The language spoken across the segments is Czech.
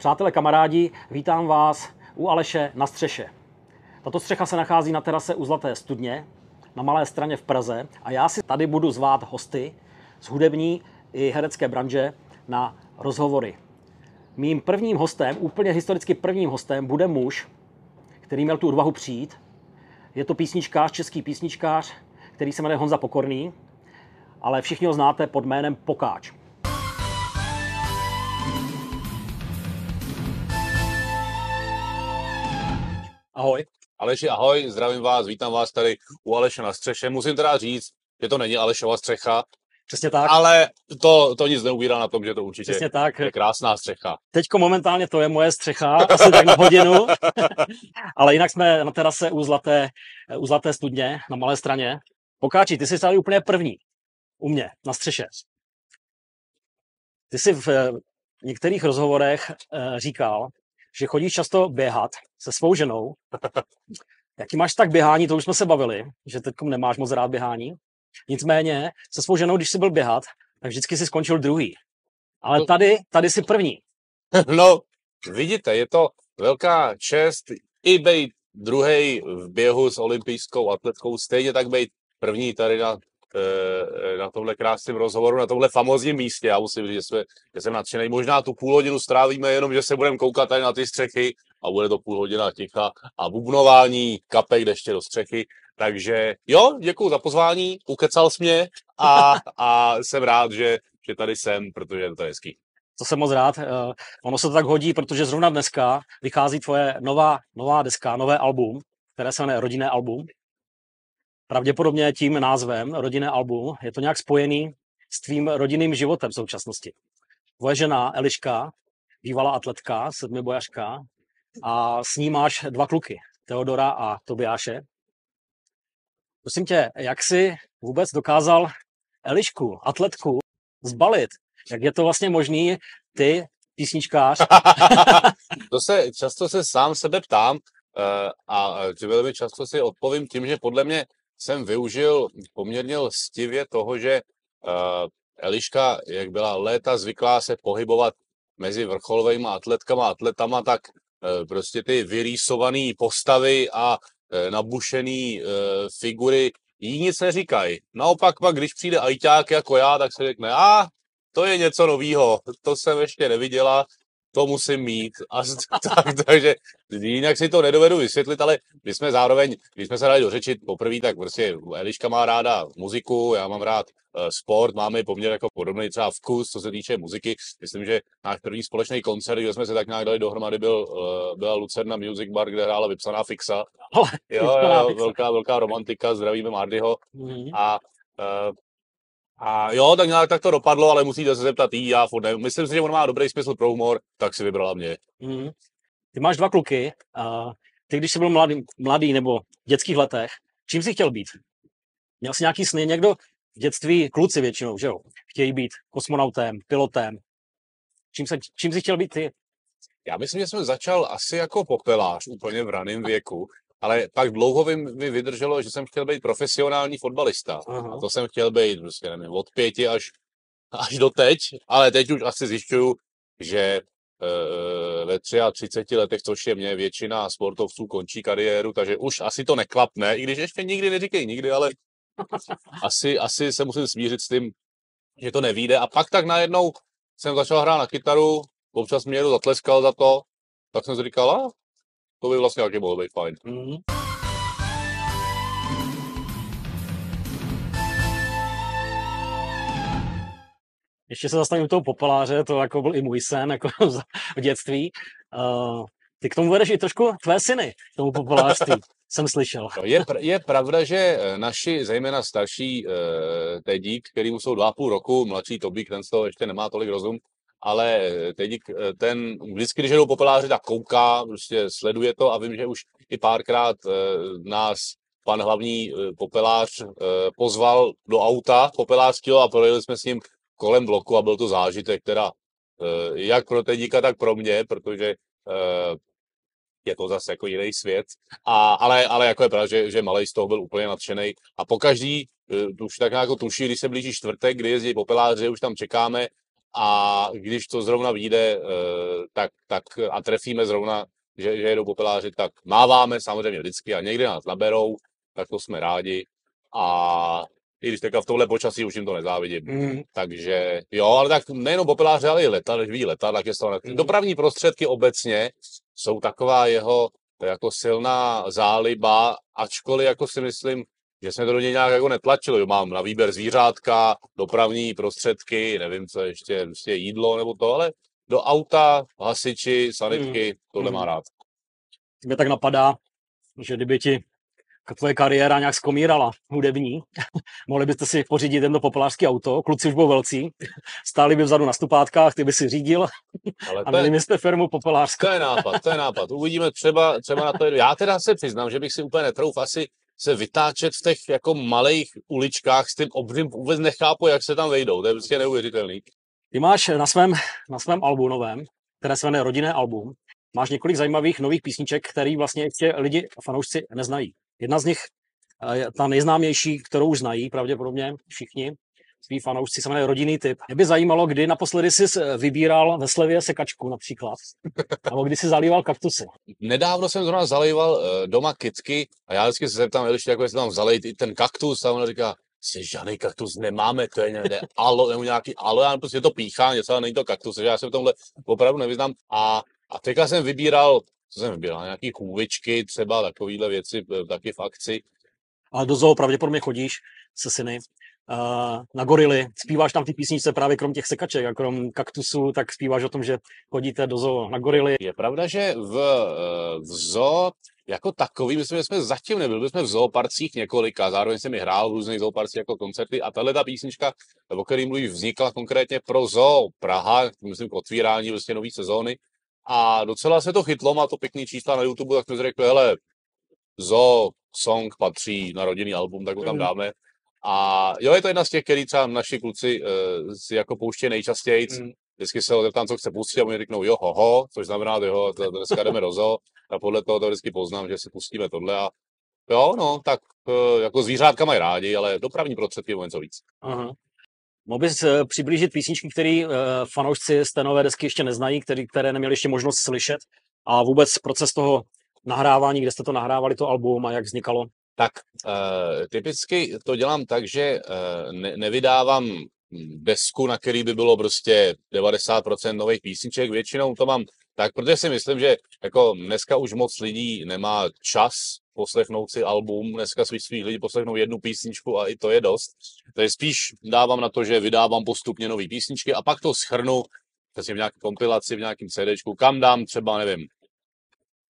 Přátelé, kamarádi, vítám vás u Aleše na střeše. Tato střecha se nachází na terase u Zlaté studně, na Malé straně v Praze a já si tady budu zvát hosty z hudební i herecké branže na rozhovory. Mým prvním hostem, úplně historicky prvním hostem, bude muž, který měl tu odvahu přijít. Je to písničkář, český písničkář, který se jmenuje Honza Pokorný, ale všichni ho znáte pod jménem Pokáč. Ahoj. Aleši, ahoj, zdravím vás, vítám vás tady u Aleše na střeše. Musím teda říct, že to není Alešova střecha, Přesně tak. ale to, to nic neubírá na tom, že to určitě Přesně tak. je krásná střecha. Teďko momentálně to je moje střecha, asi tak na hodinu. Ale jinak jsme na terase u Zlaté, u Zlaté studně na Malé straně. Pokáči, ty jsi tady úplně první. U mě, na střeše. Ty jsi v eh, některých rozhovorech eh, říkal, že chodíš často běhat se svou ženou. Jaký máš tak běhání, to už jsme se bavili, že teď nemáš moc rád běhání. Nicméně se svou ženou, když jsi byl běhat, tak vždycky si skončil druhý. Ale To- tady, tady jsi první. No, vidíte, je to velká čest i být druhý v běhu s olympijskou atletkou, stejně tak být první tady na, na tomhle krásném rozhovoru, na tomhle famózním místě. Já musím říct, že, jsme, že jsem nadšený. Možná tu půl hodinu strávíme jenom, že se budeme koukat tady na ty střechy a bude to půl hodina ticha a bubnování kapek ještě do střechy. Takže jo, děkuji za pozvání, ukecal jsi mě a, a jsem rád, že, že tady jsem, protože je to hezký. To jsem moc rád. Eh, Ono se to tak hodí, protože zrovna dneska vychází tvoje nová, nová deska, nové album, které se jmenuje Rodinné album. Pravděpodobně tím názvem Rodinné album je to nějak spojený s tvým rodinným životem v současnosti. Tvoje žena Eliška, bývalá atletka, sedmibojařka, a s ní máš dva kluky, Teodora a Tobiáše. Prosím tě, jak jsi vůbec dokázal Elišku, atletku, zbalit? Jak je to vlastně možný, ty, písničkář, to se, často se sám sebe ptám eh, a eh, velmi často si odpovím tím, že podle mě jsem využil poměrně lstivě toho, že eh, Eliška, jak byla léta zvyklá se pohybovat mezi vrcholovými atletkama a atletama, tak eh, prostě ty vyrýsované postavy a eh, nabušený eh, figury jí nic neříkají. Naopak pak, když přijde ajťák jako já, tak se řekne, a to je něco novýho, to jsem ještě neviděla, to musím mít. A tak, takže jinak si to nedovedu vysvětlit, ale my jsme zároveň, když jsme se dali dořečit poprvé, tak prostě Eliška má ráda muziku, já mám rád uh, sport, máme poměrně jako podobný třeba vkus, co se týče muziky. Myslím, že náš první společný koncert, kde jsme se tak nějak dali dohromady, byl, uh, byla Lucerna Music Bar, kde hrála vypsaná fixa. Jo, jo, velká, velká romantika, zdravíme Mardyho. Mhm. A, uh, a jo, tak nějak tak to dopadlo, ale musíte se zeptat jí, já furt nevím. Myslím si, že on má dobrý smysl pro humor, tak si vybrala mě. Mhm. Ty máš dva kluky a ty, když jsi byl mladý, mladý nebo v dětských letech, čím jsi chtěl být? Měl jsi nějaký sny? Někdo v dětství, kluci většinou, že jo, chtějí být kosmonautem, pilotem. Čím, se, čím jsi chtěl být ty? Já myslím, že jsem začal asi jako popelář úplně v raném věku, ale pak dlouho mi mi vydrželo, že jsem chtěl být profesionální fotbalista. Aha. A to jsem chtěl být prostě, nevím, od pěti až, až do teď, ale teď už asi zjišťuju, že eh, ve 33 letech, což je mě, většina sportovců končí kariéru, takže už asi to neklapne, i když ještě nikdy neříkej nikdy, ale asi, asi se musím smířit s tím, že to nevíde. A pak tak najednou jsem začal hrát na kytaru, občas mě někdo zatleskal za to, tak jsem si říkal, a to by vlastně taky mohlo být fajn. Mhm. Ještě se zastavím u toho popeláře, to jako byl i můj sen jako v dětství. Uh, ty k tomu vedeš i trošku tvé syny, k tomu popelářství, jsem slyšel. No, Je, pr- je pravda, že eh, naši, zejména starší eh, Tedík, který mu jsou dva půl roku, mladší Tobík, ten z toho ještě nemá tolik rozum, ale eh, Tedík, eh, ten vždycky, když jdou popeláři, tak kouká, prostě sleduje to a vím, že už i párkrát eh, nás pan hlavní popelář pozval do auta popelářského a projeli jsme s ním kolem bloku a byl to zážitek, teda jak pro Tedíka, tak pro mě, protože je to zase jako jiný svět. A, ale, ale jako je pravda, že, že malej z toho byl úplně nadšený. A po každý, už tak jako tuší, když se blíží čtvrtek, kdy jezdí popeláři, už tam čekáme a když to zrovna vyjde, eh, tak, tak a trefíme zrovna, že, že jedou popeláři, tak máváme samozřejmě vždycky a někdy nás naberou, tak to jsme rádi. A i když teďka v tomhle počasí už jim to nezávidím. Mm. Takže jo, ale tak nejenom popeláře, ale i leta, když vidí leta, tak je to... Mm. Dopravní prostředky obecně jsou taková jeho jako silná záliba, ačkoliv jako si myslím, že jsme to do něj nějak jako netlačili. Jo, mám na výběr zvířátka, dopravní prostředky, nevím, co ještě, prostě jídlo nebo to, ale do auta, hasiči, sanitky, mm. tohle mm. má rád. Mě tak napadá, že kdyby ti tvoje kariéra nějak skomírala hudební, mohli byste si pořídit jedno populářské auto, kluci už budou velcí, stáli by vzadu na stupátkách, ty by si řídil Ale a měli byste firmu popelářskou. To je nápad, to je nápad. Uvidíme třeba, třeba na to. Já teda se přiznám, že bych si úplně netrouf asi se vytáčet v těch jako malých uličkách s tím obřím, vůbec nechápu, jak se tam vejdou, to je prostě neuvěřitelný. Ty máš na svém, na svém albu novém, které se jmenuje Rodinné album, máš několik zajímavých nových písniček, které vlastně ještě lidi a fanoušci neznají. Jedna z nich, eh, ta nejznámější, kterou už znají pravděpodobně všichni, svý fanoušci, se jmenuje Rodinný typ. Mě by zajímalo, kdy naposledy jsi vybíral ve slevě sekačku například, nebo kdy jsi zalíval kaktusy. Nedávno jsem zrovna zalíval eh, doma kytky a já vždycky se zeptám, Eliši, jako jestli tam zalejt i ten kaktus a ona říká, si žádný kaktus nemáme, to je někde alo, nebo nějaký alo, já prostě to píchá něco, ale není to kaktus, že já se v tomhle opravdu nevyznám. A, a teďka jsem vybíral co jsem vybíral, nějaký kůvičky, třeba takovýhle věci, eh, taky v akci. Ale do zoo pravděpodobně chodíš se syny na gorily, zpíváš tam ty písničce právě krom těch sekaček a krom kaktusů, tak zpíváš o tom, že chodíte do zoo na gorily. Je pravda, že v, eh, v zoo jako takový, myslím, že jsme zatím nebyli, byli jsme v zooparcích několika, zároveň jsem mi hrál v různých zooparcích jako koncerty a tahle ta písnička, o které mluví, vznikla konkrétně pro zoo Praha, myslím k otvírání vlastně nové sezóny a docela se to chytlo, má to pěkný čísla na YouTube, tak jsme řekli, hele, Zo song patří na rodinný album, tak ho tam mhm. dáme. A jo, je to jedna z těch, který třeba naši kluci uh, si jako pouště nejčastěji. Mm. Vždycky se ho zeptám, co chce pustit a oni řeknou jo, ho, ho, což znamená, jo, to, dneska jdeme do zoo a podle toho to vždycky poznám, že si pustíme tohle a jo, no, tak uh, jako zvířátka mají rádi, ale dopravní prostředky o něco víc. Aha. Mohl bys eh, přiblížit písničky, které uh, fanoušci z té nové desky ještě neznají, který, které neměli ještě možnost slyšet a vůbec proces toho nahrávání, kde jste to nahrávali, to album a jak vznikalo? Tak uh, typicky to dělám tak, že ne, nevydávám desku, na který by bylo prostě 90% nových písniček. Většinou to mám tak, protože si myslím, že jako dneska už moc lidí nemá čas poslechnout si album, dneska svých svých lidí poslechnou jednu písničku a i to je dost. Takže spíš dávám na to, že vydávám postupně nové písničky a pak to schrnu v nějaké kompilaci, v nějakém CDčku, kam dám třeba, nevím,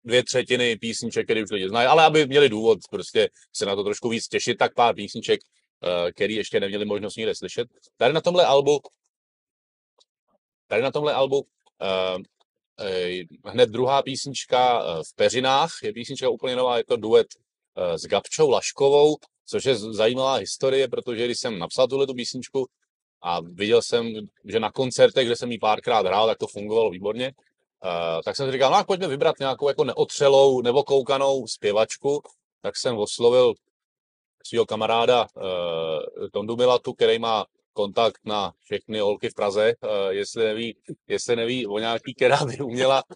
dvě třetiny písniček, které už lidi znají, ale aby měli důvod prostě se na to trošku víc těšit, tak pár písniček, eh, který ještě neměli možnost nikde slyšet. Tady na tomhle albu, tady na tomhle albu uh, hned druhá písnička v Peřinách, je písnička úplně nová, je to duet s Gabčou Laškovou, což je zajímavá historie, protože když jsem napsal tuhle tu písničku a viděl jsem, že na koncertech, kde jsem ji párkrát hrál, tak to fungovalo výborně, Uh, tak jsem říkal, no pojďme vybrat nějakou jako neotřelou nebo koukanou zpěvačku, tak jsem oslovil svého kamaráda uh, Tondu Milatu, který má kontakt na všechny holky v Praze, uh, jestli neví, jestli neví o nějaký, která by uměla uh,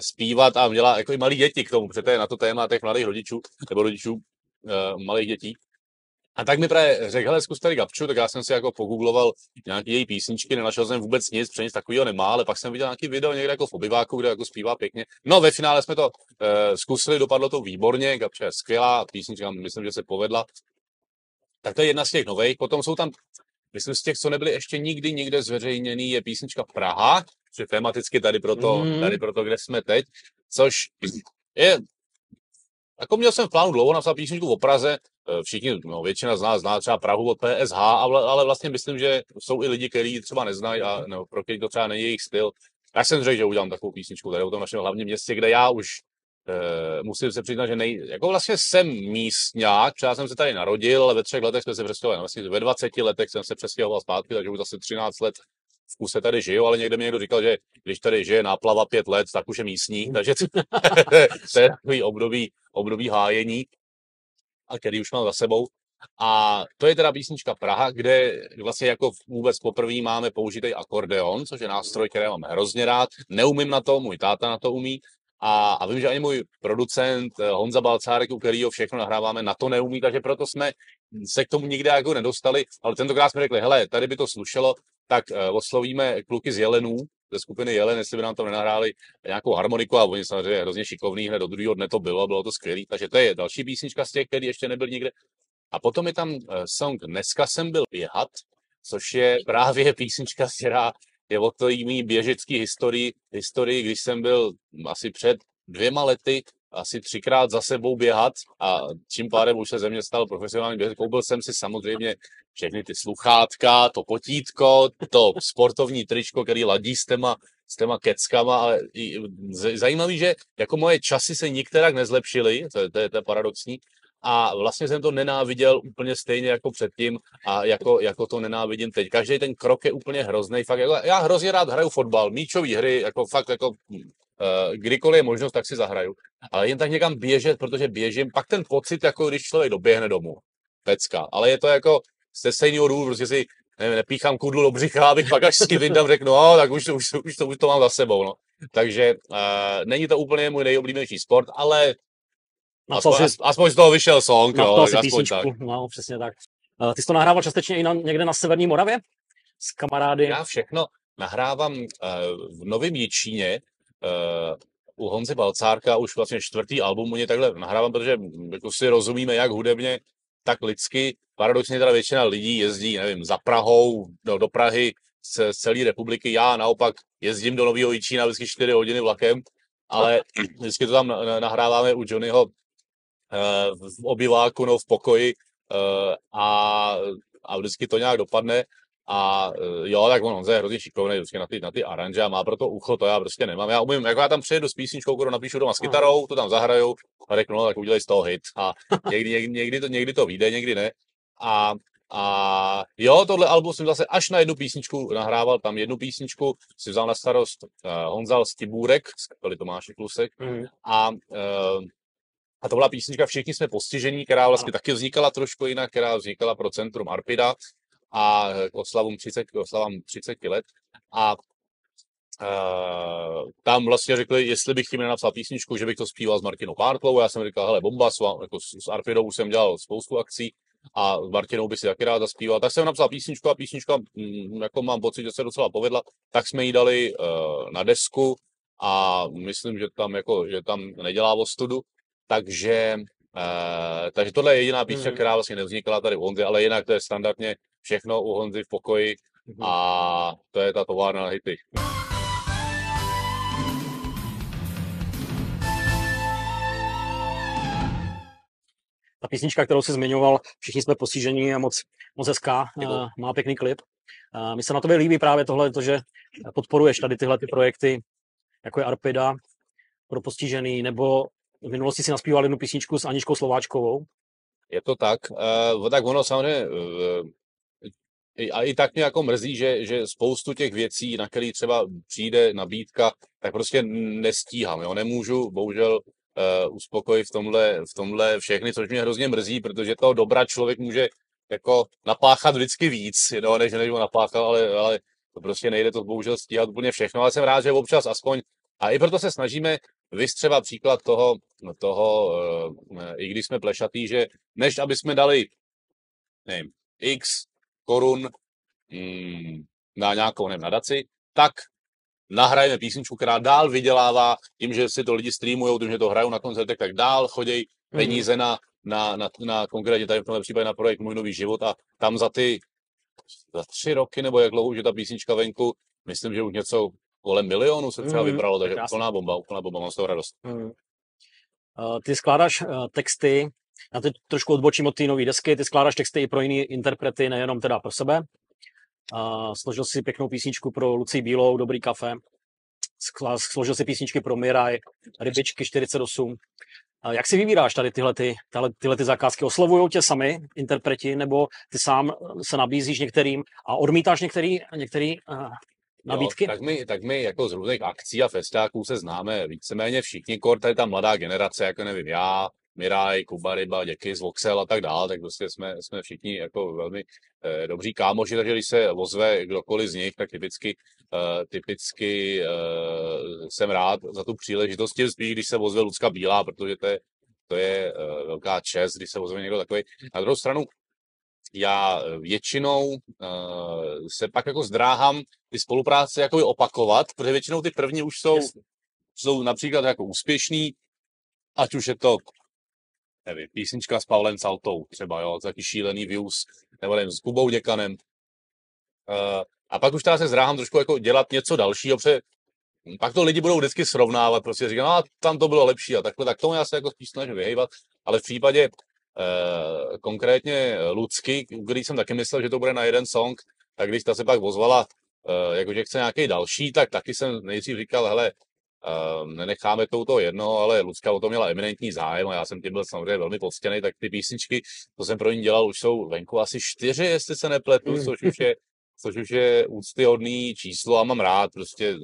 zpívat a měla jako i malí děti k tomu, protože to je na to téma těch mladých rodičů, nebo rodičů uh, malých dětí, a tak mi právě řekl, hele, zkus tady Gabču, tak já jsem si jako pogoogloval nějaký její písničky, nenašel jsem vůbec nic, protože nic takového nemá, ale pak jsem viděl nějaký video někde jako v obyváku, kde jako zpívá pěkně. No ve finále jsme to uh, zkusili, dopadlo to výborně, Gabča je skvělá, písnička myslím, že se povedla. Tak to je jedna z těch nových. Potom jsou tam, myslím z těch, co nebyly ještě nikdy nikde zveřejněný, je písnička Praha, že tematicky tady proto, mm. tady proto, kde jsme teď, což je jako měl jsem v plánu dlouho napsat písničku o Praze, Eh, všichni, no, většina z nás zná třeba Prahu od PSH, ale, vlastně myslím, že jsou i lidi, kteří třeba neznají a no, pro který to třeba není jejich styl. Já jsem řekl, že udělám takovou písničku tady o tom našem hlavním městě, kde já už e, musím se přiznat, že nej, jako vlastně jsem místňák, já jsem se tady narodil, ale ve třech letech jsme se přestěhovali, vlastně ve 20 letech jsem se přestěhoval zpátky, takže už zase 13 let v kuse tady žiju, ale někde mi někdo říkal, že když tady žije náplava pět let, tak už je místní, takže to je takový období, období hájení a který už mám za sebou. A to je teda písnička Praha, kde vlastně jako vůbec poprvé máme použitý akordeon, což je nástroj, který mám hrozně rád. Neumím na to, můj táta na to umí. A, a vím, že ani můj producent eh, Honza Balcárek, u kterého všechno nahráváme, na to neumí, takže proto jsme se k tomu nikde jako nedostali, ale tentokrát jsme řekli, hele, tady by to slušelo, tak uh, oslovíme kluky z Jelenů, ze skupiny Jelen, jestli by nám tam nenahráli nějakou harmoniku a oni samozřejmě hrozně šikovný, hned do druhého dne to bylo, bylo to skvělé. Takže to je další písnička z těch, který ještě nebyl nikde. A potom je tam eh, song Dneska jsem byl běhat, což je právě písnička, která je o té mý běžecký historii, historii, když jsem byl asi před dvěma lety asi třikrát za sebou běhat a čím pádem už se ze mě stal profesionální běžec. Koupil jsem si samozřejmě všechny ty sluchátka, to potítko, to sportovní tričko, který ladí s těma, s těma keckama, ale zajímavý, že jako moje časy se nikterak nezlepšily, to, to, je, to je paradoxní, a vlastně jsem to nenáviděl úplně stejně jako předtím a jako, jako to nenávidím teď. Každý ten krok je úplně hrozný. Fakt, jako, já hrozně rád hraju fotbal, míčové hry, jako fakt jako uh, kdykoliv je možnost, tak si zahraju. Ale jen tak někam běžet, protože běžím, pak ten pocit, jako když člověk doběhne domů. Pecka. Ale je to jako ze důvodu, prostě si nevím, nepíchám kudlu do břicha, abych pak až si vydám, řeknu, no, tak už, už, už, to, už to mám za sebou. No. Takže uh, není to úplně můj nejoblíbenější sport, ale Aspoň, si, aspoň z toho vyšel song, jo, si písničku, tak. no, přesně tak. Uh, ty jsi to nahrával částečně i na, někde na Severní Moravě? S kamarády? Já všechno nahrávám uh, v Novém Jičíně, uh, u Honzy Balcárka už vlastně čtvrtý album u něj takhle nahrávám, protože jako si rozumíme jak hudebně, tak lidsky. Paradoxně teda většina lidí jezdí, nevím, za Prahou, do, do Prahy z, z celé republiky. Já naopak jezdím do Nového Jičína vždycky 4 hodiny vlakem, ale vždycky to tam nahráváme u Johnnyho v obyváku, no v pokoji eh, a, a vždycky to nějak dopadne. A eh, jo, tak on, on je hrozně šikovný vždycky na ty, na ty aranže a má pro to ucho, to já prostě nemám. Já umím, jako já tam přijedu s písničkou, kterou napíšu doma s kytarou, to tam zahraju a řeknu, no tak udělej z toho hit. A někdy, někdy, někdy, to, někdy to vyjde, někdy ne. A, a jo, tohle album jsem zase až na jednu písničku nahrával, tam jednu písničku si vzal na starost uh, Honzal Stibůrek z kapely Tomáše Klusek mm. a uh, a to byla písnička Všichni jsme postižení, která vlastně taky vznikala trošku jinak, která vznikala pro Centrum Arpida a k oslavům 30, k oslavám 30 let. A Uh, tam vlastně řekli, jestli bych tím nenapsal písničku, že bych to zpíval s Martinou Párklou. Já jsem říkal, hele, bomba, s, jako s Arpidou už jsem dělal spoustu akcí a s Martinou by si taky rád zaspíval. Tak jsem napsal písničku a písnička, mm, jako mám pocit, že se docela povedla, tak jsme ji dali uh, na desku a myslím, že tam, jako, že tam nedělá ostudu. Takže, uh, takže tohle je jediná písnička, mm. která vlastně nevznikla tady u Honzy, ale jinak to je standardně všechno u Honzy v pokoji mm. a to je ta továrna na hity. Ta písnička, kterou jsi zmiňoval, všichni jsme postižení, je moc, moc hezká, uh, má pěkný klip. Uh, Mně se na tobě líbí právě tohle, to, že podporuješ tady tyhle ty projekty, jako je Arpida pro postižený, nebo v minulosti si naspíval jednu písničku s Aničkou Slováčkovou. Je to tak. Uh, tak ono samozřejmě uh, a i tak mě jako mrzí, že, že spoustu těch věcí, na které třeba přijde nabídka, tak prostě nestíhám. Jo? Nemůžu bohužel uh, uspokojit v tomhle, v tomhle všechny, což mě hrozně mrzí, protože toho dobra člověk může jako napáchat vždycky víc, jo? než než ho napáchal, ale, ale to prostě nejde to bohužel stíhat úplně všechno, ale jsem rád, že občas aspoň, a i proto se snažíme vy třeba příklad toho, toho eh, i když jsme plešatý, že než aby jsme dali nevím, x korun mm, na nějakou nevím, nadaci, tak nahrajeme písničku, která dál vydělává tím, že si to lidi streamují, tím, že to hrajou na koncertech, tak dál chodí mhm. peníze mm. na, na, na, na konkrétně tady v tomhle případě na projekt Můj nový život a tam za ty za tři roky, nebo jak dlouho už je ta písnička venku, myslím, že už něco kolem milionu se třeba mm, vybralo, takže krásný. úplná bomba, úplná bomba, mám z toho radost. Mm. Uh, ty skládáš uh, texty, já teď trošku odbočím od té nové desky, ty skládáš texty i pro jiné interprety, nejenom teda pro sebe. Uh, složil si pěknou písničku pro Lucí Bílou, Dobrý kafe. Složil si písničky pro Miraj, Rybičky 48. Uh, jak si vybíráš tady tyhle, ty, tyhle, tyhle ty zakázky? Oslovují tě sami interpreti, nebo ty sám se nabízíš některým a odmítáš některý, některý nabídky? Jo, tak, my, tak my jako z různých akcí a festáků se známe víceméně všichni, kor tady ta mladá generace, jako nevím já, Miraj, Kuba Ryba, Děky z Voxel a tak dále, tak prostě jsme, jsme všichni jako velmi eh, dobří kámoši, takže když se ozve kdokoliv z nich, tak typicky, eh, typicky eh, jsem rád za tu příležitost, tím spíš, když se ozve Lucka Bílá, protože to je, to je eh, velká čest, když se ozve někdo takový. Na druhou stranu, já většinou uh, se pak jako zdráhám ty spolupráce jako opakovat, protože většinou ty první už jsou, jsou například jako úspěšný, ať už je to nevím, písnička s Pavlem Saltou třeba, jo, taky šílený views, nebo nevím, s Kubou Děkanem. Uh, a pak už teda se zdráhám trošku jako dělat něco dalšího, protože pak to lidi budou vždycky srovnávat, prostě říkat, no tam to bylo lepší a takhle, tak tomu já se jako spíš snažím vyhejbat, ale v případě konkrétně Lucky, který jsem taky myslel, že to bude na jeden song, tak když ta se pak ozvala, uh, jakože chce nějaký další, tak taky jsem nejdřív říkal, hele, Uh, nenecháme to jedno, ale Lucka o to měla eminentní zájem a já jsem tím byl samozřejmě velmi poctěný, tak ty písničky, co jsem pro ní dělal, už jsou venku asi čtyři, jestli se nepletu, mm. což už je, což už je úctyhodný číslo a mám rád, prostě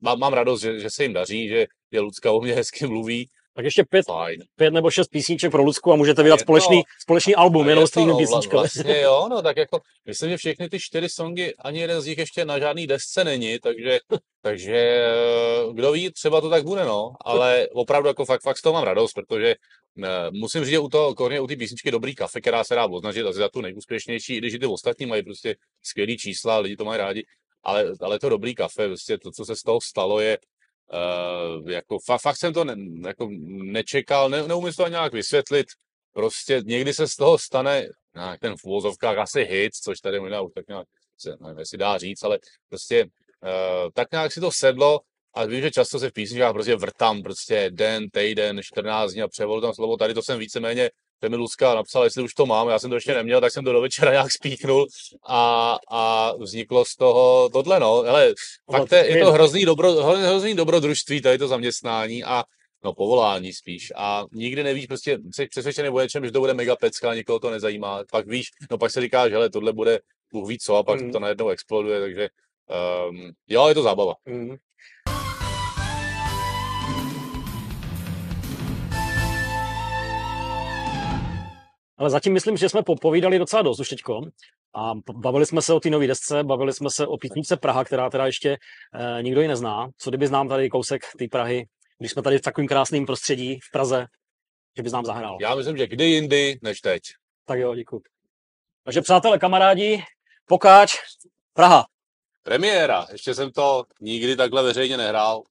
mám, mám radost, že, že se jim daří, že, že Lucka o mě hezky mluví tak ještě pět, pět nebo šest písniček pro Lucku a můžete vydat společný, to, společný album, jenom s tvými no, písničkami. Vlastně jo, no tak jako, myslím, že všechny ty čtyři songy, ani jeden z nich ještě na žádný desce není, takže, takže eh, kdo ví, třeba to tak bude, no, ale opravdu jako fakt, fakt z toho mám radost, protože eh, musím říct, že u toho, korně u té písničky Dobrý kafe, která se dá označit asi za tu nejúspěšnější, i když i ty ostatní mají prostě skvělý čísla, lidi to mají rádi, ale, ale to Dobrý kafe, prostě to, co se z toho stalo, je, Uh, jako fa, fakt jsem to ne, jako nečekal, ne, neumím to nějak vysvětlit. Prostě někdy se z toho stane nějak ten v úvozovkách asi hit, což tady možná už tak nějak se, nevím, jestli dá říct, ale prostě uh, tak nějak si to sedlo a vím, že často se v písničkách prostě vrtám prostě den, týden, 14 dní a převol tam slovo. Tady to jsem víceméně mi Lucka napsal, jestli už to mám, já jsem to ještě neměl, tak jsem to do večera nějak spíknul a, a vzniklo z toho tohle, no. Hele, fakt je, je to hrozný, dobro, hrozný dobrodružství, tady to zaměstnání a no povolání spíš. A nikdy nevíš, prostě jsi přesvědčený o něčem, že to bude mega pecka, nikoho to nezajímá. Pak víš, no pak se říká, že hele, tohle bude Bůh ví co a pak mm. to najednou exploduje, takže um, jo, je to zábava. Mm. Ale zatím myslím, že jsme povídali docela dost už teďko. A bavili jsme se o té nové desce, bavili jsme se o písničce Praha, která teda ještě eh, nikdo ji nezná. Co kdyby znám tady kousek té Prahy, když jsme tady v takovém krásném prostředí v Praze, že bys nám zahrál. Já myslím, že kdy jindy než teď. Tak jo, děkuji. Takže přátelé, kamarádi, pokáč, Praha. Premiéra, ještě jsem to nikdy takhle veřejně nehrál.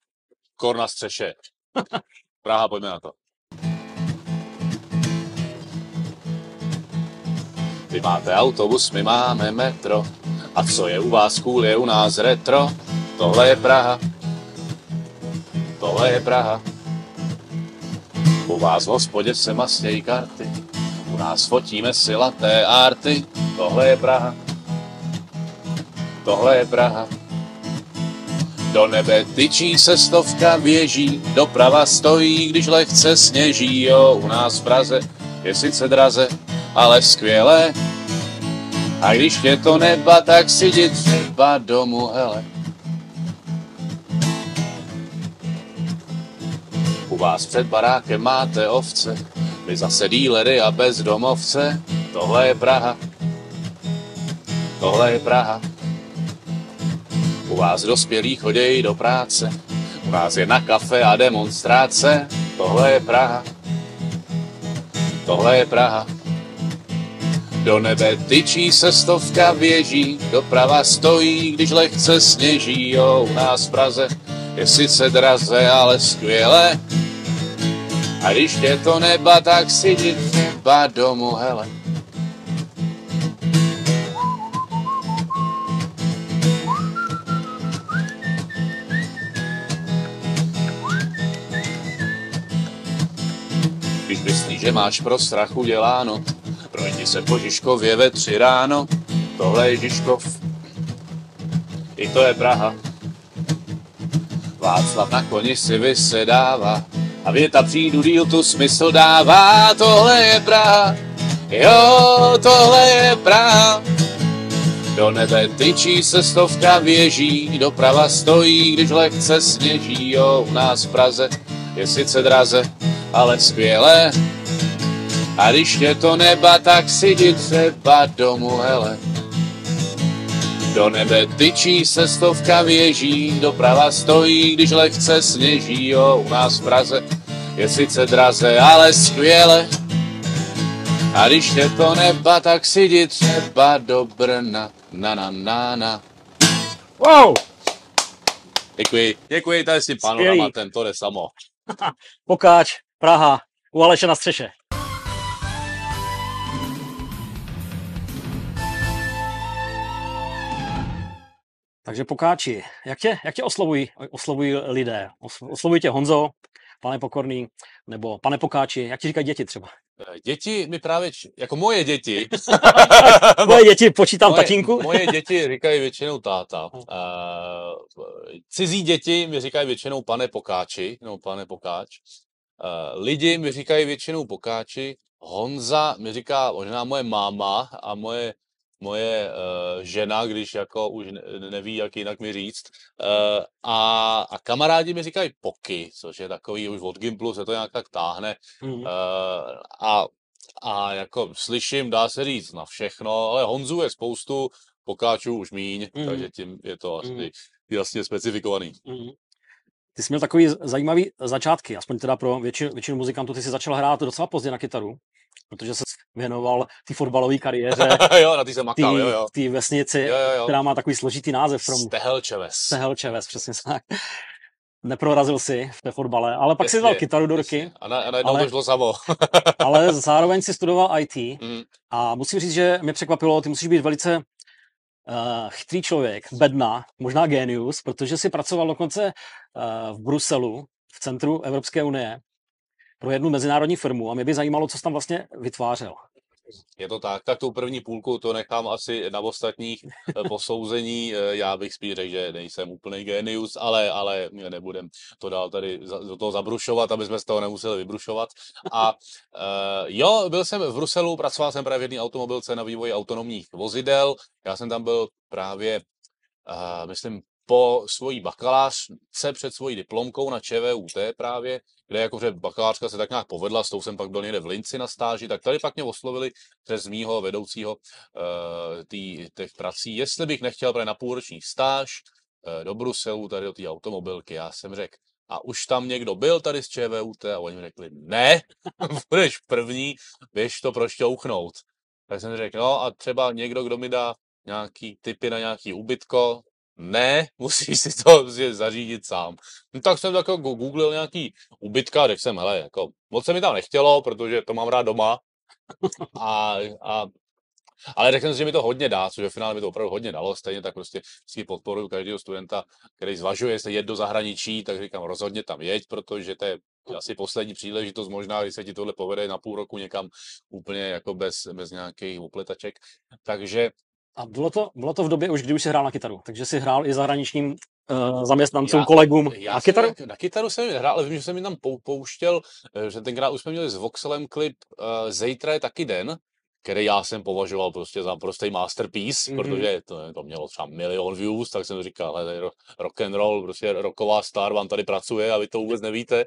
Kor na střeše. Praha, pojďme na to. Vy máte autobus, my máme metro. A co je u vás cool, je u nás retro. Tohle je Praha. Tohle je Praha. U vás v hospodě se mastějí karty. U nás fotíme si laté arty. Tohle je Praha. Tohle je Praha. Do nebe tyčí se stovka věží, doprava stojí, když lehce sněží, jo, u nás v Praze je sice draze, ale skvělé. A když tě to neba, tak si jdi třeba domů, hele. U vás před barákem máte ovce, my zase dílery a bezdomovce. Tohle je Praha, tohle je Praha. U vás dospělí chodějí do práce, u nás je na kafe a demonstráce. Tohle je Praha, tohle je Praha. Do nebe tyčí se stovka věží, doprava stojí, když lehce sněží, jo, u nás v Praze je sice draze, ale skvěle. A když tě to neba, tak si jdi třeba domů, hele. Když myslíš, že máš pro strach uděláno, Projdi se po Žižkově ve tři ráno, tohle je Žižkov, i to je Praha. Václav na koni si vysedává. A věta přijdu díl tu smysl dává, tohle je Praha, jo, tohle je Praha. Do nebe tyčí se stovka věží, doprava stojí, když lehce sněží, jo, u nás v Praze je sice draze, ale skvěle. A když tě to neba, tak si jdi třeba domů, hele. Do nebe tyčí se stovka věží, doprava stojí, když lehce sněží, jo, u nás v Praze je sice draze, ale skvěle. A když tě to neba, tak si jdi třeba do Brna, na na na na. Wow! Děkuji, děkuji, tady s tím panoramatem, to jde samo. Pokáč, Praha, u Aleše na střeše. Takže pokáči, jak tě, jak tě oslovují, oslovují lidé? Os- Oslovují tě Honzo, pane Pokorný, nebo pane Pokáči, jak ti říkají děti třeba? Eh, Děti mi právě, jako moje děti, Moje děti počítám moje, tatínku. moje děti říkají většinou táta. Uh, cizí děti mi říkají většinou pane Pokáči, nebo pane Pokáč. Uh, lidi mi říkají většinou Pokáči. Honza mi říká možná moje máma a moje moje uh, žena, když jako už ne, neví, jak jinak mi říct. Uh, a, a kamarádi mi říkají poky, což je takový už od Gimplu, se to nějak tak táhne. Mhm. Uh, a, a jako slyším, dá se říct na všechno, ale Honzu je spoustu, pokáčů už míň, Mhm. takže tím je to asi Mhm. jasně specifikovaný. Mhm. Ty jsi měl takový zajímavý začátky, aspoň teda pro většinu, většinu muzikantů. Ty jsi začal hrát docela pozdě na kytaru, protože se věnoval té fotbalové kariéře, jo, na ty jsem makal, jo, jo. v té vesnici, Jo, jo, jo. která má takový složitý název from Stehelčeves. Sehelčeves, přesně tak. Neprorazil si v té fotbale, ale pak si Jasně, vzal kytaru do ruky. A, na, a najednou Ale- to šlo samo. ale zároveň si studoval IT Mm, a musím říct, že mě překvapilo, ty musíš být velice uh, chytrý člověk, bedna, možná genius, protože si pracoval dokonce uh, v Bruselu, v centru Evropské unie, pro jednu mezinárodní firmu a mě by zajímalo, co jsi tam vlastně vytvářel. Je to tak, tak tu první půlku to nechám asi na ostatních eh, posouzení. Eh, Já bych spíš řekl, že nejsem úplný genius, ale, ale nebudem to dál tady do toho zabrušovat, aby jsme z toho nemuseli vybrušovat. A uh, jo, byl jsem v Bruselu, pracoval jsem právě v jedné automobilce na vývoji autonomních vozidel. Já jsem tam byl právě, uh, myslím, po svojí bakalářce před svojí diplomkou na ČVUT právě, kde jakože bakalářka se tak nějak povedla, s tou jsem pak byl někde v Linci na stáži, tak tady pak mě oslovili přes mýho vedoucího uh, tý, těch prací, jestli bych nechtěl právě na půlroční stáž uh, do Bruselu, tady do té automobilky. Já jsem řekl, a už tam někdo byl tady z ČVUT a oni mi řekli, ne, budeš první, běž to prošťouchnout. Tak jsem řekl, no a třeba někdo, kdo mi dá nějaký typy na nějaký ubytko, ne, musíš si to zařídit sám. No tak jsem jako googlil nějaký ubytka, řekl jsem, hele, jako, moc se mi tam nechtělo, protože to mám rád doma. A, a ale řekl jsem si, že mi to hodně dá, což ve finále mi to opravdu hodně dalo. Stejně tak prostě vždycky podporuji každého studenta, který zvažuje, jestli jet do zahraničí, tak říkám, rozhodně tam jeď, protože to je asi poslední příležitost možná, když se ti tohle povede na půl roku někam úplně jako bez, bez nějakých upletaček. Takže A bylo to, bylo to v době už, kdy už si hrál na kytaru, takže si hrál i zahraničním uh, zaměstnancům, Já- kolegům já na kytaru? jak- Na kytaru jsem nehrál, ale vím, že jsem mi tam pou- pouštěl, eh, že tenkrát už jsme měli s Voxelem klip uh, Zítra je taky den, který já jsem považoval prostě za prostý masterpiece, Mhm. mm-hmm. protože to, to mělo třeba milion views, tak jsem říkal, hele, ro- rock and roll, prostě rocková star vám tady pracuje a vy to vůbec nevíte.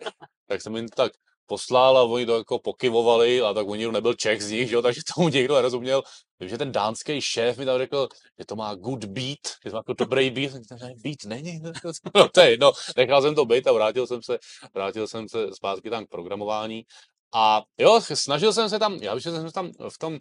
Tak jsem jim tak poslal a oni to jako pokyvovali a tak oni nebyl Čech z nich, že jo, takže tomu někdo nerozuměl. Vím, že ten dánský šéf mi tam řekl, že to má good beat, že to má jako dobrý beat, říkal, beat není, no to je jedno, nechal jsem to být a vrátil jsem se, vrátil jsem se zpátky tam k programování. A jo, snažil jsem se tam, já že jsem se tam v tom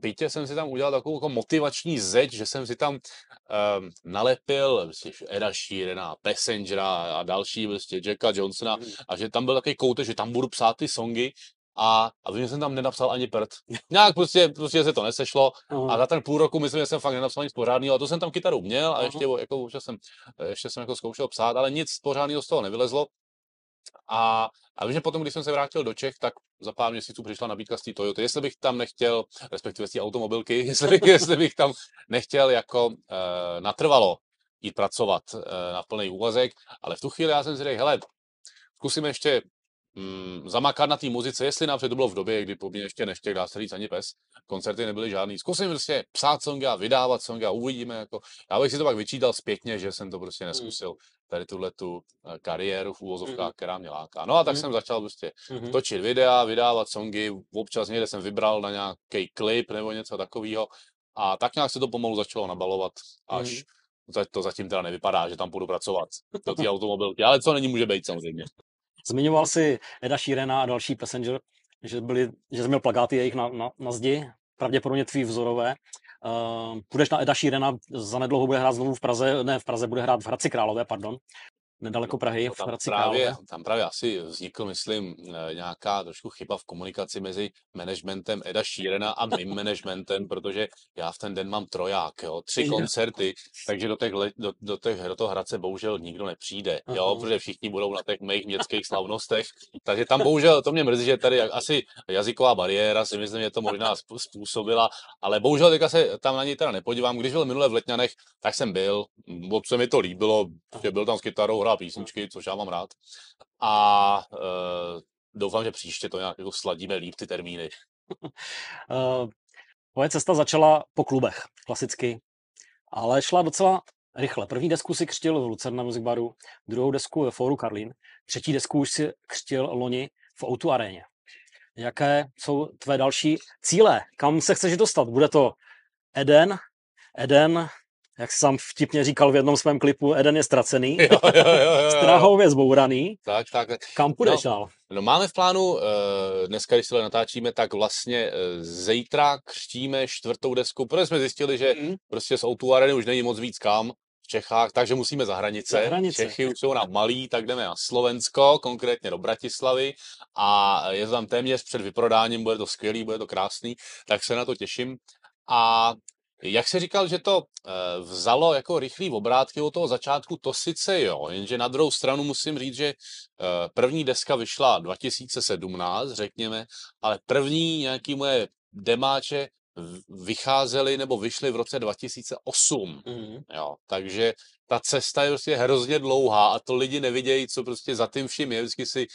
bytě jsem si tam udělal takovou jako motivační zeď, že jsem si tam um, nalepil prostě Eda Sheerana, Passengera a další, prostě Jacka Johnsona a že tam byl takový koutek, že tam budu psát ty songy a, a vím, že jsem tam nenapsal ani prd. Nějak prostě, prostě se to nesešlo a za ten půl roku myslím, že jsem fakt nenapsal nic pořádného, a to jsem tam kytaru měl a ještě, jako, ještě jsem, ještě jsem jako zkoušel psát, ale nic pořádného z toho nevylezlo. A, a vím, že potom, když jsem se vrátil do Čech, tak za pár měsíců přišla nabídka z té Toyoty, jestli bych tam nechtěl, respektive z té automobilky, jestli bych, jestli bych tam nechtěl jako uh, natrvalo jít pracovat uh, na plný úvazek, ale v tu chvíli já jsem si řekl, hele, zkusím ještě mm, zamakat na té muzice, jestli napřed to bylo v době, kdy po mně ještě nechtěl dá se říct ani pes, koncerty nebyly žádný. Zkusím prostě psát songy a vydávat songy a uvidíme. Jako. Já bych si to pak vyčítal zpětně, že jsem to prostě neskusil. Tady tuhle tu eh, kariéru v úvozovkách, Mhm. která mě láká. No a tak Mhm. jsem začal prostě Mhm. točit videa, vydávat songy, občas někde jsem vybral na nějaký klip nebo něco takového. A tak nějak se to pomalu začalo nabalovat, až za- to zatím teda nevypadá, že tam půjdu pracovat do té automobilky, ale co není, může být samozřejmě. Zmiňoval si Eda Sheerana a další Passenger, že, byli, že jsi měl plagáty jejich na, na, na zdi, pravděpodobně tvý vzorové. Uh, půjdeš na Eda Sheerana, zanedlouho bude hrát znovu v Praze, ne v Praze, bude hrát v Hradci Králové, pardon, nedaleko Prahy, No, v tam, Hradci právě, Králové. tam právě asi vznikl, myslím, eh, nějaká trošku chyba v komunikaci mezi managementem Eda Sheerana a mým managementem, protože já v ten den mám troják, jo, tři Jo. koncerty, takže do, těch, do, do, těch, do toho Hradce bohužel nikdo nepřijde, jo, Aha. protože všichni budou na těch mých městských slavnostech, takže tam bohužel, to mě mrzí, že tady asi jazyková bariéra si myslím, že to možná způsobila, ale bohužel teďka se tam na něj teda nepodívám. Když byl minule v Letňanech, tak jsem byl, moc se mi to líbilo, že byl tam s kytarou, hrál písničky, což já mám rád. A uh, doufám, že příště to nějak jako sladíme líp ty termíny. Uh, tvoje cesta začala po klubech, klasicky, ale šla docela rychle. První desku si křtil v Lucerna Music Baru, druhou desku ve Fóru Karlín, třetí desku už si křtil loni v Outu aréně. Jaké jsou tvé další cíle? Kam se chceš dostat? Bude to Eden? Eden, jak jsi sám vtipně říkal v jednom svém klipu, Eden je ztracený, jo, jo, jo, jo, jo. Strahově zbouraný. Tak, tak. Kam půjdeš dál? No máme v plánu, eh, dneska, když se tohle natáčíme, tak vlastně eh, zítra křtíme čtvrtou desku, protože jsme zjistili, že Mhm. prostě z Outu Areny už není moc víc kam v Čechách, takže musíme za hranice. Za hranice. Čechy už jsou nám malí, tak jdeme na Slovensko, konkrétně do Bratislavy a je to tam téměř před vyprodáním, bude to skvělý, bude to krásný, tak se na to těším. A jak se říkal, že to eh, vzalo jako rychlý obrátky od toho začátku, to sice jo, jenže na druhou stranu musím říct, že eh, první deska vyšla 2017, řekněme, ale první nějaký moje demáče vycházely nebo vyšly v roce 2008. Mhm. Jo, takže ta cesta je prostě hrozně dlouhá a to lidi nevidějí, co prostě za tím vším je. Vždycky si,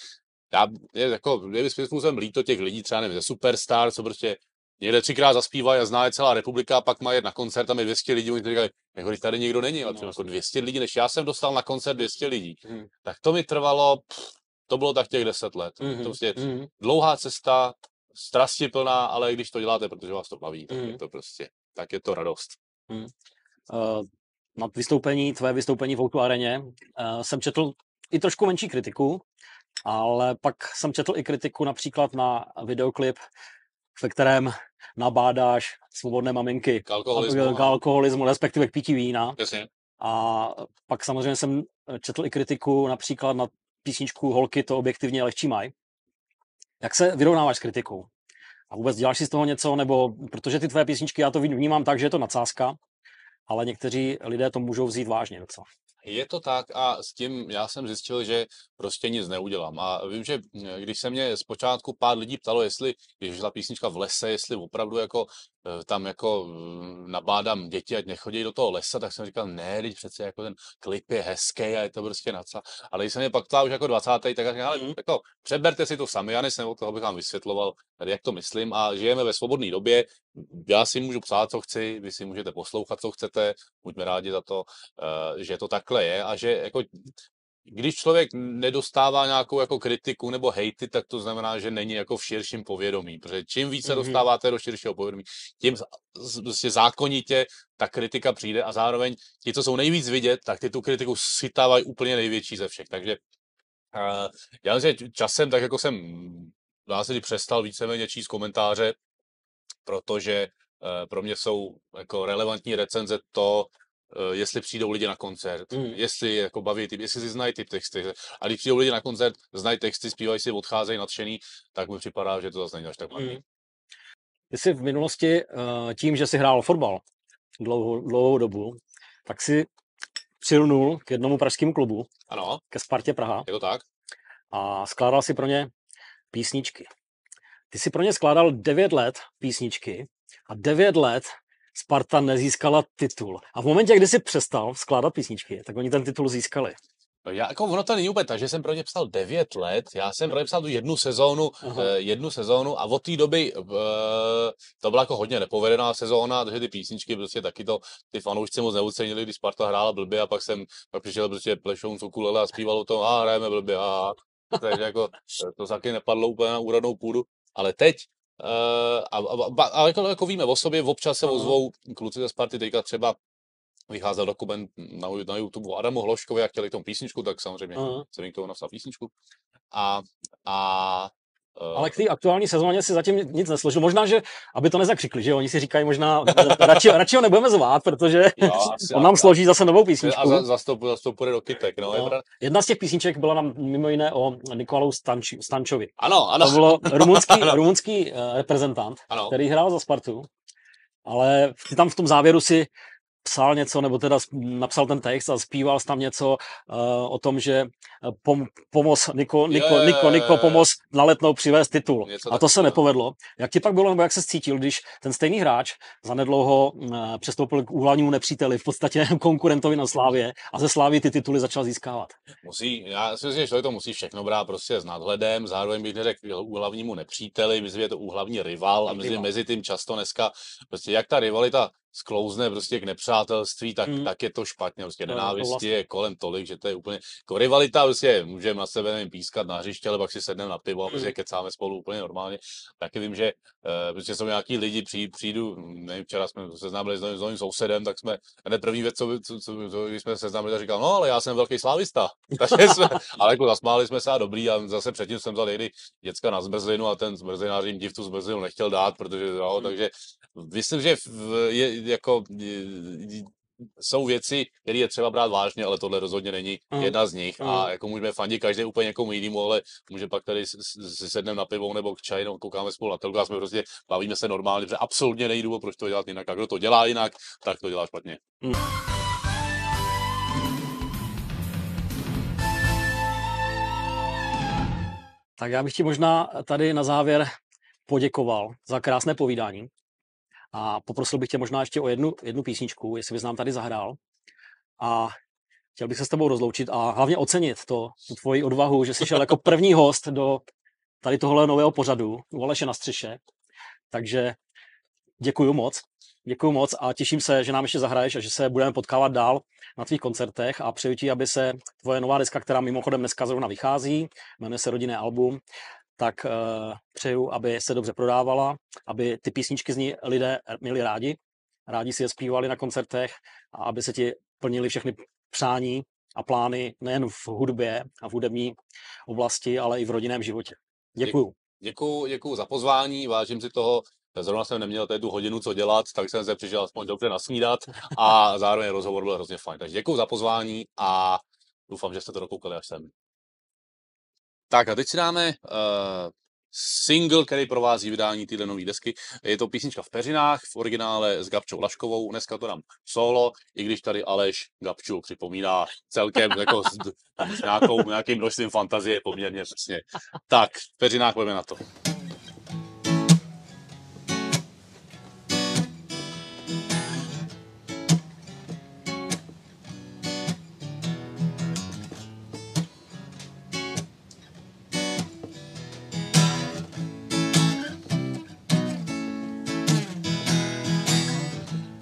já, je jako, je svým způsobem líto těch lidí, třeba nevím, ze Superstar, co prostě někde třikrát zaspívají a zná je celá republika, pak má jet na koncert, tam je 200 lidí, oni říkají, jako když tady nikdo není, ale No, jako 200 lidí, než já jsem dostal na koncert 200 lidí. Mhm. Tak to mi trvalo, pff, to bylo tak těch 10 let. Mhm. To prostě Mhm. dlouhá cesta, strastiplná, ale když to děláte, protože vás to baví, tak Mhm. je to prostě, tak je to radost. uh, na vystoupení, tvé vystoupení v Outu areně uh, jsem četl i trošku menší kritiku, ale pak jsem četl i kritiku například na videoklip, ve kterém nabádáš svobodné maminky K alkoholismu. k alkoholismu, respektive k pití vína. Jasně. A pak samozřejmě jsem četl i kritiku například na písničku Holky to objektivně lehčí maj. Jak se vyrovnáváš s kritikou? A vůbec děláš si z toho něco, nebo protože ty tvé písničky, já to vnímám tak, že je to nadsázka, ale někteří lidé to můžou vzít vážně docela. Je to tak a s tím já jsem zjistil, že prostě nic neudělám. A vím, že mm, když se mě zpočátku pár lidí ptalo, jestli, když ta písnička v lese, jestli opravdu jako eh, tam jako mm, nabádám děti, ať nechodí do toho lesa, tak jsem říkal, ne, teď přece jako ten klip je hezký a je to prostě naca. Ale když se mě pak ptal už jako 20. tak říkal, ale Mhm. jako přeberte si to sami, já nejsem od toho, abych vám vysvětloval, jak to myslím a žijeme ve svobodné době, já si můžu psát, co chci, vy si můžete poslouchat, co chcete, buďme rádi za to, eh, že to takhle je a že jako když člověk nedostává nějakou jako kritiku nebo hejty, tak to znamená, že není jako v širším povědomí, protože čím více Mhm. dostáváte do širšího povědomí, tím prostě zákonitě ta kritika přijde a zároveň ti, co jsou nejvíc vidět, tak ty tu kritiku schytávají úplně největší ze všech. Takže uh, já myslím, že časem tak jako jsem v zásadě přestal víceméně číst komentáře, protože uh, pro mě jsou jako relevantní recenze to, jestli přijdou lidi na koncert, Mhm. jestli jako baví ty, jestli si znají ty texty. A když přijdou lidi na koncert, znají texty, zpívají si, odcházejí nadšený, tak mi připadá, že to zase není až tak marný. Mm. Ty jsi v minulosti eh, tím, že jsi hrál fotbal dlouhou, dlouhou dobu, tak si přilnul k jednomu pražskému klubu, Ano, ke Spartě Praha je to tak? a skládal si pro ně písničky. Ty si pro ně skládal 9 let písničky a 9 let Sparta nezískala titul. A v momentě, kdy si přestal skládat písničky, tak oni ten titul získali. Já, jako ono to není úplně tak, že jsem pro ně psal 9 let, já jsem pro ně psal tu jednu sezónu, eh, jednu sezónu a od té doby eh, to byla jako hodně nepovedená sezóna, takže ty písničky prostě taky to, ty fanoušci moc neocenili, když Sparta hrála blbě a pak jsem, pak přišel prostě plešoun Sokulele a zpíval o tom, a hrajeme blbě a takže jako to taky nepadlo úplně na úrodnou půdu, ale teď Uh, a, a, a, a jako, jako víme o sobě, občas se ozvou kluci ze Sparty, teďka třeba vycházel dokument na, na YouTube o Adamu Hloškovi a chtěli k tomu písničku, tak samozřejmě Aha. jsem jim k tomu napsal písničku. A, a Ale k té aktuální sezóně si zatím nic nesložil. Možná, že, aby to nezakřikli, že oni si říkají možná, radši, radši ho nebudeme zvát, protože jo, asi, on nám a- složí zase novou a písničku. za, za, to, za to půjde do kytek, no. No. Jedna z těch písniček byla nám mimo jiné o Nikolou Stanči, Stančovi. Ano, ano. To bylo rumunský, Ano. rumunský eh, reprezentant, ano. který hrál za Spartu, ale ty tam v tom závěru si psal něco, nebo teda napsal ten text a zpíval tam něco uh, o tom, že eh, pom, pomoz Niko, Niko, jo, Niko, Niko, pomoz na letnou přivést titul. A to se nepovedlo. Jak ti pak bylo, nebo jak se cítil, když ten stejný hráč zanedlouho uh, přestoupil k úhlavnímu nepříteli, v podstatě konkurentovi na Slávě a ze Slávy ty tituly začal získávat? Musí, já si myslím, že to musí všechno brát prostě s nadhledem, zároveň bych neřekl úhlavnímu nepříteli, myslím, že je to úhlavní rival a mezi, mezi tím často dneska, prostě jak ta rivalita sklouzne prostě k nepřátelství, tak, Mm. tak je to špatně, prostě nenávisti vlastně. je kolem tolik, že to je úplně, jako rivalita prostě můžeme na sebe nevím, pískat na hřiště, ale pak si sedneme na pivo a prostě Mm. kecáme spolu úplně normálně. Taky vím, že uh, prostě jsou nějaký lidi, přijdu, přijdu, nevím, včera jsme se seznámili s novým, s novým sousedem, tak jsme, hned první věc, co, co, co, co když jsme se seznámili, tak říkal, no ale já jsem velký slávista. Takže jsme, ale jako zasmáli jsme se a dobrý a zase předtím jsem vzal někdy děcka na zmrzlinu a ten zmrzlinář jim div tu zmrzlinu nechtěl dát, protože jo, Hmm. takže myslím, že v- je, jako je- jsou věci, které je třeba brát vážně, ale tohle rozhodně není Mm. jedna z nich. A Mm. jako můžeme fandit každý úplně někomu jinému, ale může pak tady si sedneme na pivo nebo k čaji, nebo koukáme spolu na telku a jsme prostě bavíme se normálně, protože absolutně není důvod, proč to dělat jinak. A kdo to dělá jinak, tak to dělá špatně. Tak já bych ti možná tady na závěr poděkoval za krásné povídání a poprosil bych tě možná ještě o jednu, jednu písničku, jestli bys nám tady zahrál. A chtěl bych se s tebou rozloučit a hlavně ocenit to, tu tvoji odvahu, že jsi šel jako první host do tady tohle nového pořadu u Aleše na střeše. Takže děkuju moc. Děkuju moc a těším se, že nám ještě zahraješ a že se budeme potkávat dál na tvých koncertech a přeju ti, aby se tvoje nová deska, která mimochodem dneska zrovna vychází, jmenuje se Rodinné album, tak uh, přeju, aby se dobře prodávala, aby ty písničky z ní lidé měli rádi, rádi si je zpívali na koncertech a aby se ti plnili všechny přání a plány nejen v hudbě a v hudební oblasti, ale i v rodinném životě. Děkuju. Děkuju, děkuju za pozvání, vážím si toho. Zrovna jsem neměl tady tu hodinu co dělat, tak jsem se přišel aspoň dobře nasnídat a zároveň rozhovor byl hrozně fajn. Takže děkuju za pozvání a doufám, že jste to dokoukali až sem. Tak a teď si dáme uh, single, který provází vydání téhle nové desky. Je to písnička v peřinách, v originále s Gabčou Laškovou. Dneska to dám solo, i když tady Aleš Gabču připomíná celkem jako s, s nějakou, nějakým množstvím fantazie poměrně přesně. Tak, v peřinách pojďme na to.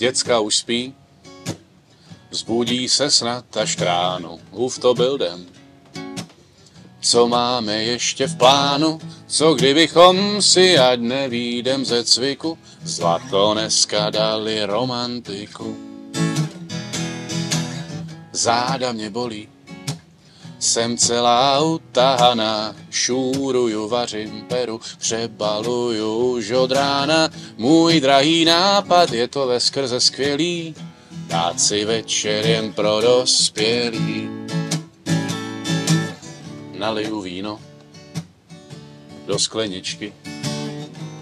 Děcka už spí, vzbudí se snad až ráno, hův to byl den. Co máme ještě v plánu, co kdybychom si, ať nevídem ze cviku, zlato dneska dali romantiku. Záda mě bolí, jsem celá utahaná, šúruju, vařím, peru, přebaluju už od rána. Můj drahý nápad je to ve skrze skvělý, dát si večer jen pro dospělý. Naliju víno do skleničky,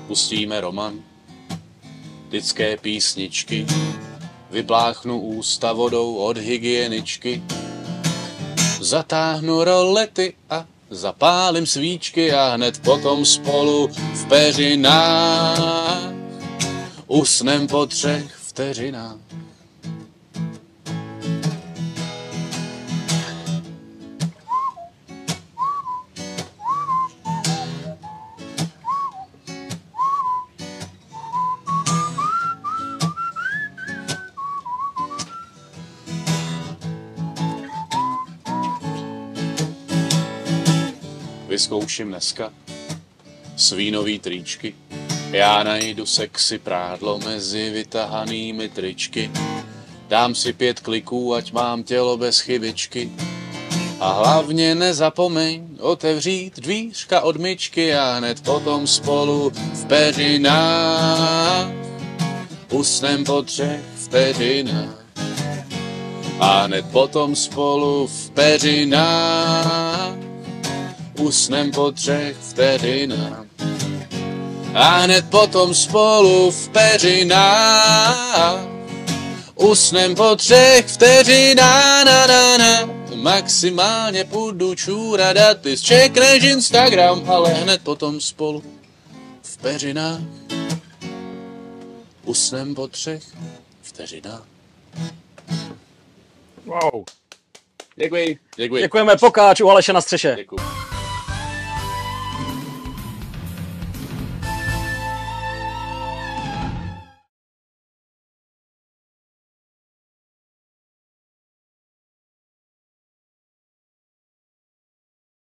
pustíme roman, lidské písničky, vypláchnu ústa vodou od hygieničky, zatáhnu rolety a zapálím svíčky a hned potom spolu v peřinách usnem po třech vteřinách. Vyzkouším dneska svý nový tričky. Já najdu sexy prádlo mezi vytahanými tričky. Dám si pět kliků, ať mám tělo bez chybičky. A hlavně nezapomeň otevřít dvířka od myčky a hned potom spolu v peřinách usnem po třech vteřinách. A hned potom spolu v peřinách usnem po třech vteřinách. A hned potom spolu v peřinách usnem po třech vteřinách. Na, na, na. Maximálně půjdu čůradat, ty zčekneš Instagram, ale hned potom spolu v peřinách usnem po třech vteřinách. Wow. Děkuji. Děkuji. Děkujeme, pokáč u Aleše na střeše. Děkuji.